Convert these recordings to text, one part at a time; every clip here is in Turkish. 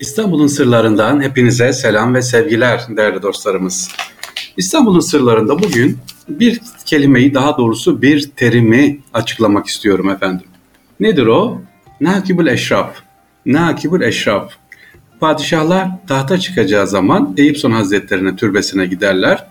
İstanbul'un sırlarından hepinize selam ve sevgiler değerli dostlarımız. İstanbul'un sırlarında bugün bir kelimeyi daha doğrusu bir terimi açıklamak istiyorum efendim. Nedir o? Nakibul eşraf. Nakibul eşraf. Padişahlar tahta çıkacağı zaman Eyüp Sultan Hazretleri'ne türbesine giderler.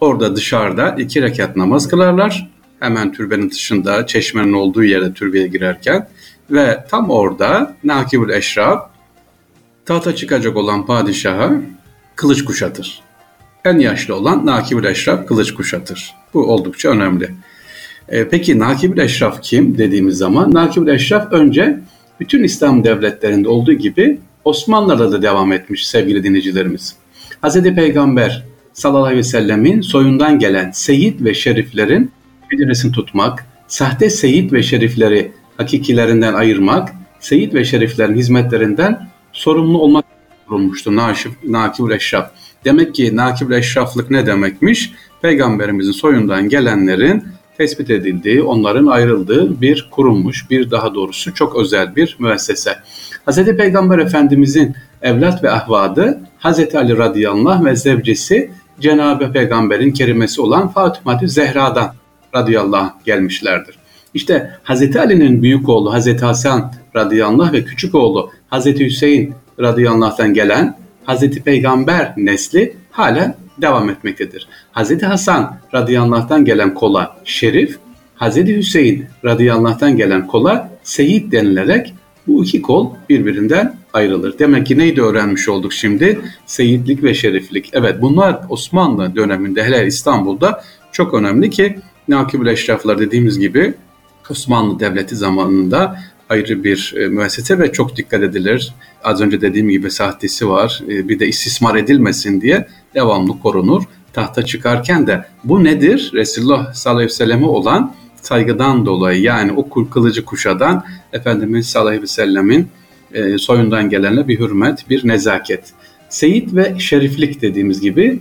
Orada dışarıda iki rekat namaz kılarlar. Hemen türbenin dışında çeşmenin olduğu yere türbeye girerken ve tam orada Nakibul Eşraf tahta çıkacak olan padişaha kılıç kuşatır. En yaşlı olan Nakibül Eşraf kılıç kuşatır. Bu oldukça önemli. E, peki Nakibül Eşraf kim dediğimiz zaman Nakibül Eşraf önce bütün İslam devletlerinde olduğu gibi Osmanlı'da da devam etmiş sevgili dinleyicilerimiz. Hz. Peygamber sallallahu aleyhi ve sellemin soyundan gelen seyit ve şeriflerin hücresini tutmak, sahte seyit ve şerifleri hakikilerinden ayırmak, seyit ve şeriflerin hizmetlerinden sorumlu olmak kurulmuştu Nakib, Nakibül Eşraf. Demek ki Nakibül Eşraflık ne demekmiş? Peygamberimizin soyundan gelenlerin tespit edildiği, onların ayrıldığı bir kurummuş, bir daha doğrusu çok özel bir müessese. Hz. Peygamber Efendimizin evlat ve ahvadı Hz. Ali radıyallahu anh ve zevcesi Cenab-ı Peygamber'in kerimesi olan Fatıma Zehra'dan radıyallahu gelmişlerdir. İşte Hz. Ali'nin büyük oğlu Hz. Hasan radıyallahu anh ve küçük oğlu Hz. Hüseyin radıyallahu gelen Hz. Peygamber nesli halen devam etmektedir. Hz. Hasan radıyallahu gelen kola şerif, Hz. Hüseyin radıyallahu gelen kola seyit denilerek bu iki kol birbirinden ayrılır. Demek ki neydi öğrenmiş olduk şimdi? Seyitlik ve şeriflik. Evet bunlar Osmanlı döneminde hele İstanbul'da çok önemli ki Nakibül Eşraflar dediğimiz gibi Osmanlı Devleti zamanında ayrı bir e, müessese ve çok dikkat edilir. Az önce dediğim gibi sahtesi var. E, bir de istismar edilmesin diye devamlı korunur. Tahta çıkarken de bu nedir? Resulullah sallallahu aleyhi ve selleme olan saygıdan dolayı yani o kılıcı kuşadan Efendimiz sallallahu aleyhi ve sellemin e, soyundan gelenle bir hürmet, bir nezaket. Seyit ve şeriflik dediğimiz gibi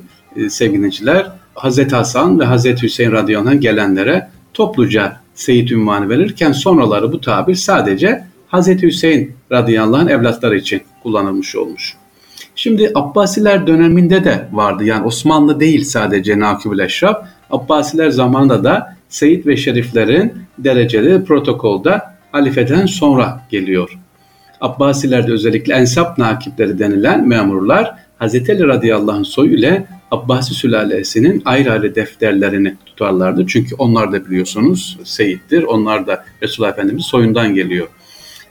sevgiliciler Hazreti Hasan ve Hazreti Hüseyin radıyallahu gelenlere topluca Seyit ünvanı verirken sonraları bu tabir sadece Hazreti Hüseyin radıyallahu anh evlatları için kullanılmış olmuş. Şimdi Abbasiler döneminde de vardı. Yani Osmanlı değil sadece Nakibül Eşraf. Abbasiler zamanında da Seyit ve Şeriflerin dereceli protokolda halifeden sonra geliyor. Abbasilerde özellikle ensap nakipleri denilen memurlar Hazreti Ali radıyallahu anh soyu ile Abbasi sülalesinin ayrı ayrı defterlerini tutarlardı. Çünkü onlar da biliyorsunuz Seyit'tir. Onlar da Resulullah Efendimiz soyundan geliyor.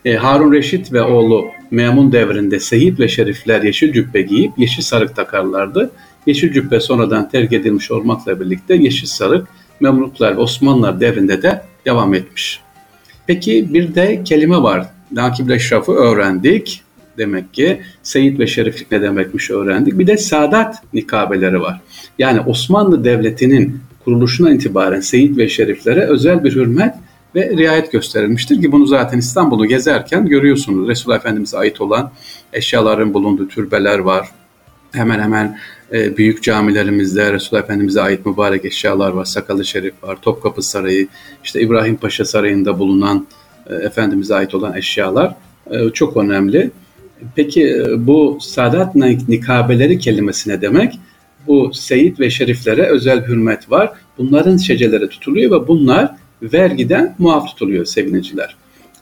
E, Harun Reşit ve oğlu Memun devrinde Seyit ve Şerifler yeşil cübbe giyip yeşil sarık takarlardı. Yeşil cübbe sonradan terk edilmiş olmakla birlikte yeşil sarık Memluklar ve Osmanlılar devrinde de devam etmiş. Peki bir de kelime var. Nakib Eşraf'ı öğrendik demek ki Seyit ve Şeriflik ne demekmiş öğrendik. Bir de Sadat nikabeleri var. Yani Osmanlı Devleti'nin kuruluşundan itibaren Seyit ve Şeriflere özel bir hürmet ve riayet gösterilmiştir ki bunu zaten İstanbul'u gezerken görüyorsunuz. Resulullah Efendimiz'e ait olan eşyaların bulunduğu türbeler var. Hemen hemen e, büyük camilerimizde Resulullah Efendimiz'e ait mübarek eşyalar var. Sakalı Şerif var, Topkapı Sarayı, işte İbrahim Paşa Sarayı'nda bulunan e, Efendimiz'e ait olan eşyalar e, çok önemli. Peki e, bu Sadat nikabeleri kelimesi ne demek? Bu seyit ve şeriflere özel hürmet var. Bunların şeceleri tutuluyor ve bunlar vergiden muaf tutuluyor sevgiliciler.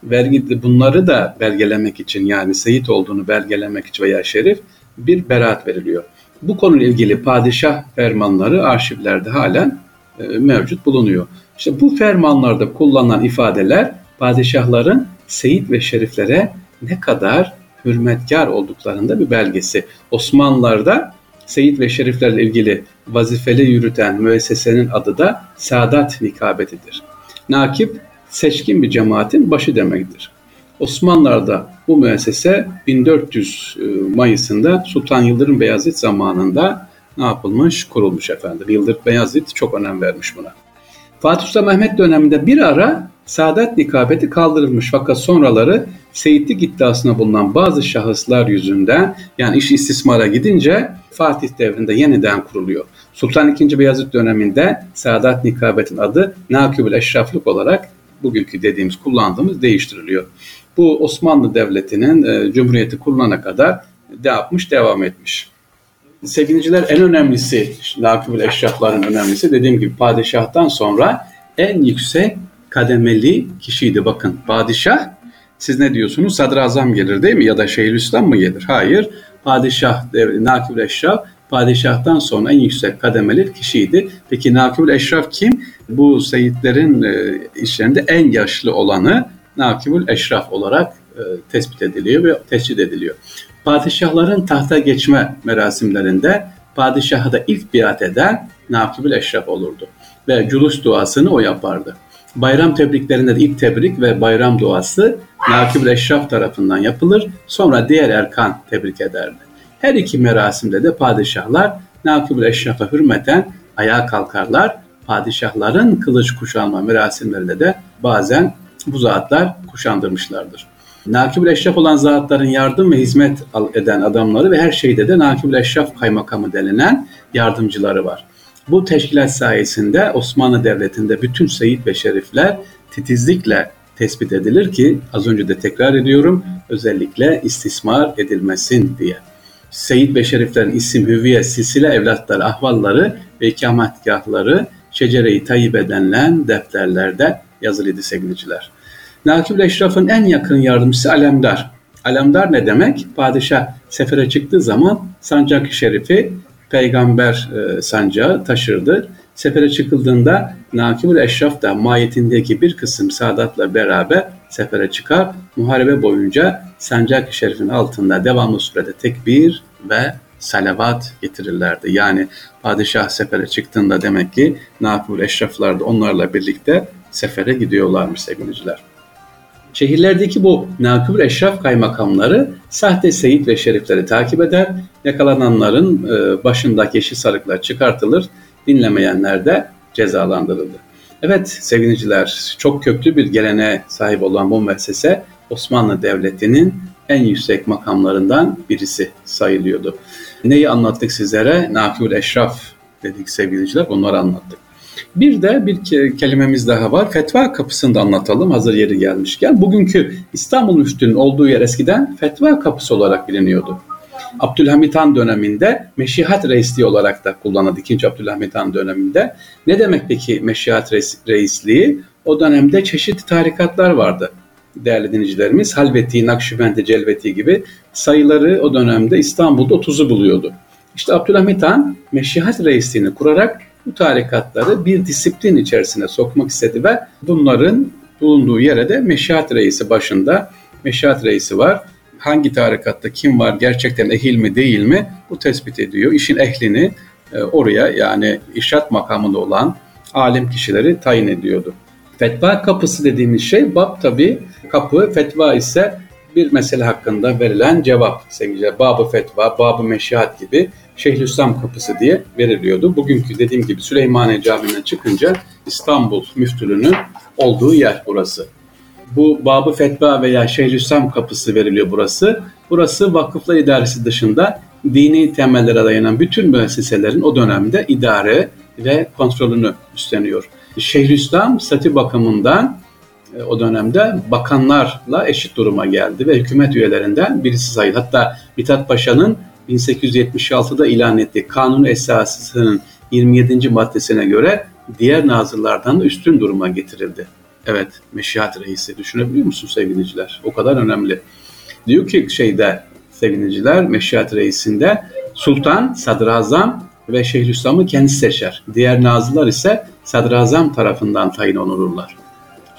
Vergi bunları da belgelemek için yani seyit olduğunu belgelemek için veya şerif bir beraat veriliyor. Bu konuyla ilgili padişah fermanları arşivlerde halen e, mevcut bulunuyor. İşte bu fermanlarda kullanılan ifadeler padişahların seyit ve şeriflere ne kadar hürmetkar olduklarında bir belgesi. Osmanlılar'da Seyit ve Şeriflerle ilgili vazifeli yürüten müessesenin adı da Sadat Nikabetidir. Nakip, seçkin bir cemaatin başı demektir. Osmanlılar'da bu müessese 1400 e, Mayıs'ında Sultan Yıldırım Beyazıt zamanında ne yapılmış? Kurulmuş efendim. Yıldırım Beyazıt çok önem vermiş buna. Fatih Sultan Mehmet döneminde bir ara Saadet nikabeti kaldırılmış fakat sonraları seyitlik iddiasına bulunan bazı şahıslar yüzünden yani iş istismara gidince Fatih devrinde yeniden kuruluyor. Sultan II. Beyazıt döneminde Saadat nikabetin adı Nakübül Eşraflık olarak bugünkü dediğimiz kullandığımız değiştiriliyor. Bu Osmanlı Devleti'nin e, Cumhuriyeti kurulana kadar de yapmış, devam etmiş. Sevgiliciler en önemlisi, Nakibül Eşrafların önemlisi dediğim gibi padişahtan sonra en yüksek kademeli kişiydi. Bakın padişah siz ne diyorsunuz? Sadrazam gelir değil mi? Ya da Şeyhülislam mı gelir? Hayır. Padişah, Nakibül Eşraf padişahtan sonra en yüksek kademeli kişiydi. Peki Nakibül Eşraf kim? Bu seyitlerin e, işlerinde en yaşlı olanı Nakibül Eşraf olarak e, tespit ediliyor ve tescil ediliyor. Padişahların tahta geçme merasimlerinde padişaha da ilk biat eden Nakibül Eşraf olurdu. Ve culus duasını o yapardı. Bayram tebriklerinde de ilk tebrik ve bayram duası Nakibül Eşraf tarafından yapılır. Sonra diğer erkan tebrik ederdi. Her iki merasimde de padişahlar Nakibül Eşraf'a hürmeten ayağa kalkarlar. Padişahların kılıç kuşanma merasimlerinde de bazen bu zatlar kuşandırmışlardır. Nakibül Eşraf olan zatların yardım ve hizmet eden adamları ve her şeyde de Nakibül Eşraf kaymakamı denilen yardımcıları var. Bu teşkilat sayesinde Osmanlı Devleti'nde bütün seyit ve şerifler titizlikle tespit edilir ki az önce de tekrar ediyorum özellikle istismar edilmesin diye. Seyit ve şeriflerin isim, hüviye, silsile evlatları, ahvalları ve ikametgahları Şecere-i Tayyip denilen defterlerde yazılıydı sevgiliciler. Nakib Eşraf'ın en yakın yardımcısı Alemdar. Alemdar ne demek? Padişah sefere çıktığı zaman sancak şerifi peygamber e, sancağı taşırdı. Sefere çıkıldığında Nakibül Eşraf da mahiyetindeki bir kısım saadatla beraber sefere çıkar. Muharebe boyunca sancak şerifin altında devamlı sürede tekbir ve salavat getirirlerdi. Yani padişah sefere çıktığında demek ki Nakibül Eşraflar da onlarla birlikte sefere gidiyorlarmış sevgiliciler. Şehirlerdeki bu nakıbül eşraf kaymakamları sahte seyit ve şerifleri takip eder, yakalananların e, başındaki yeşil sarıklar çıkartılır, dinlemeyenler de cezalandırıldı. Evet sevgiliciler çok köklü bir geleneğe sahip olan bu müessese Osmanlı Devleti'nin en yüksek makamlarından birisi sayılıyordu. Neyi anlattık sizlere? Nakül Eşraf dedik sevgiliciler, onları anlattık. Bir de bir kelimemiz daha var. Fetva kapısını da anlatalım hazır yeri gelmişken. Bugünkü İstanbul Müftü'nün olduğu yer eskiden fetva kapısı olarak biliniyordu. Abdülhamit Han döneminde meşihat reisliği olarak da kullanıldı. İkinci Abdülhamit Han döneminde. Ne demek peki meşihat reisliği? O dönemde çeşitli tarikatlar vardı değerli dinleyicilerimiz. Halveti, Nakşibendi, Celveti gibi sayıları o dönemde İstanbul'da 30'u buluyordu. İşte Abdülhamit Han meşihat reisliğini kurarak bu tarikatları bir disiplin içerisine sokmak istedi ve bunların bulunduğu yere de meşihat reisi başında meşihat reisi var. Hangi tarikatta kim var gerçekten ehil mi değil mi bu tespit ediyor. İşin ehlini e, oraya yani işaret makamında olan alim kişileri tayin ediyordu. Fetva kapısı dediğimiz şey bab tabi kapı, fetva ise bir mesele hakkında verilen cevap sevgili babı fetva, babı meşihat gibi Şeyhülislam kapısı diye veriliyordu. Bugünkü dediğim gibi Süleymaniye Camii'nden çıkınca İstanbul müftülüğünün olduğu yer burası. Bu babı fetva veya Şeyhülislam kapısı veriliyor burası. Burası vakıflar idaresi dışında dini temellere dayanan bütün müesseselerin o dönemde idare ve kontrolünü üstleniyor. Şeyhülislam statü bakımından o dönemde bakanlarla eşit duruma geldi ve hükümet üyelerinden birisi sayıldı. Hatta Mithat Paşa'nın 1876'da ilan ettiği kanun esasının 27. maddesine göre diğer nazırlardan da üstün duruma getirildi. Evet, meşihat reisi düşünebiliyor musun sevgiliciler? O kadar önemli. Diyor ki şeyde sevgiliciler meşihat reisinde sultan, sadrazam ve Şeyhülislam'ı kendisi seçer. Diğer nazırlar ise sadrazam tarafından tayin olurlar.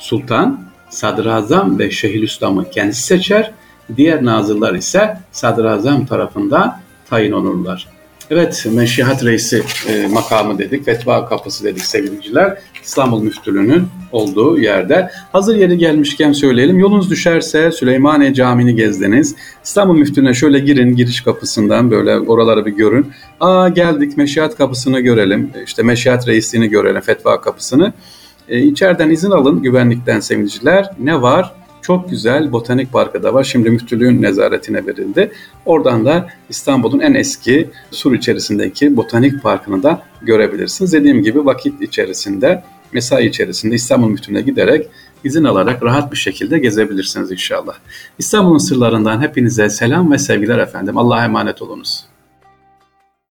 Sultan, sadrazam ve Şeyhülislam'ı kendisi seçer Diğer nazırlar ise sadrazam tarafından tayin olurlar. Evet, Meşihat Reisi e, makamı dedik, fetva kapısı dedik sevgiliciler. İstanbul Müftülüğü'nün olduğu yerde. Hazır yeri gelmişken söyleyelim. Yolunuz düşerse Süleymaniye Camii'ni gezdiniz. İstanbul Müftülüğü'ne şöyle girin giriş kapısından böyle oraları bir görün. Aa geldik Meşihat kapısını görelim. İşte Meşihat Reisliğini görelim, fetva kapısını. E, içeriden izin alın güvenlikten sevgiliciler. Ne var? çok güzel botanik parkı da var. Şimdi müftülüğün nezaretine verildi. Oradan da İstanbul'un en eski sur içerisindeki botanik parkını da görebilirsiniz. Dediğim gibi vakit içerisinde, mesai içerisinde İstanbul müftülüğüne giderek izin alarak rahat bir şekilde gezebilirsiniz inşallah. İstanbul'un sırlarından hepinize selam ve sevgiler efendim. Allah'a emanet olunuz.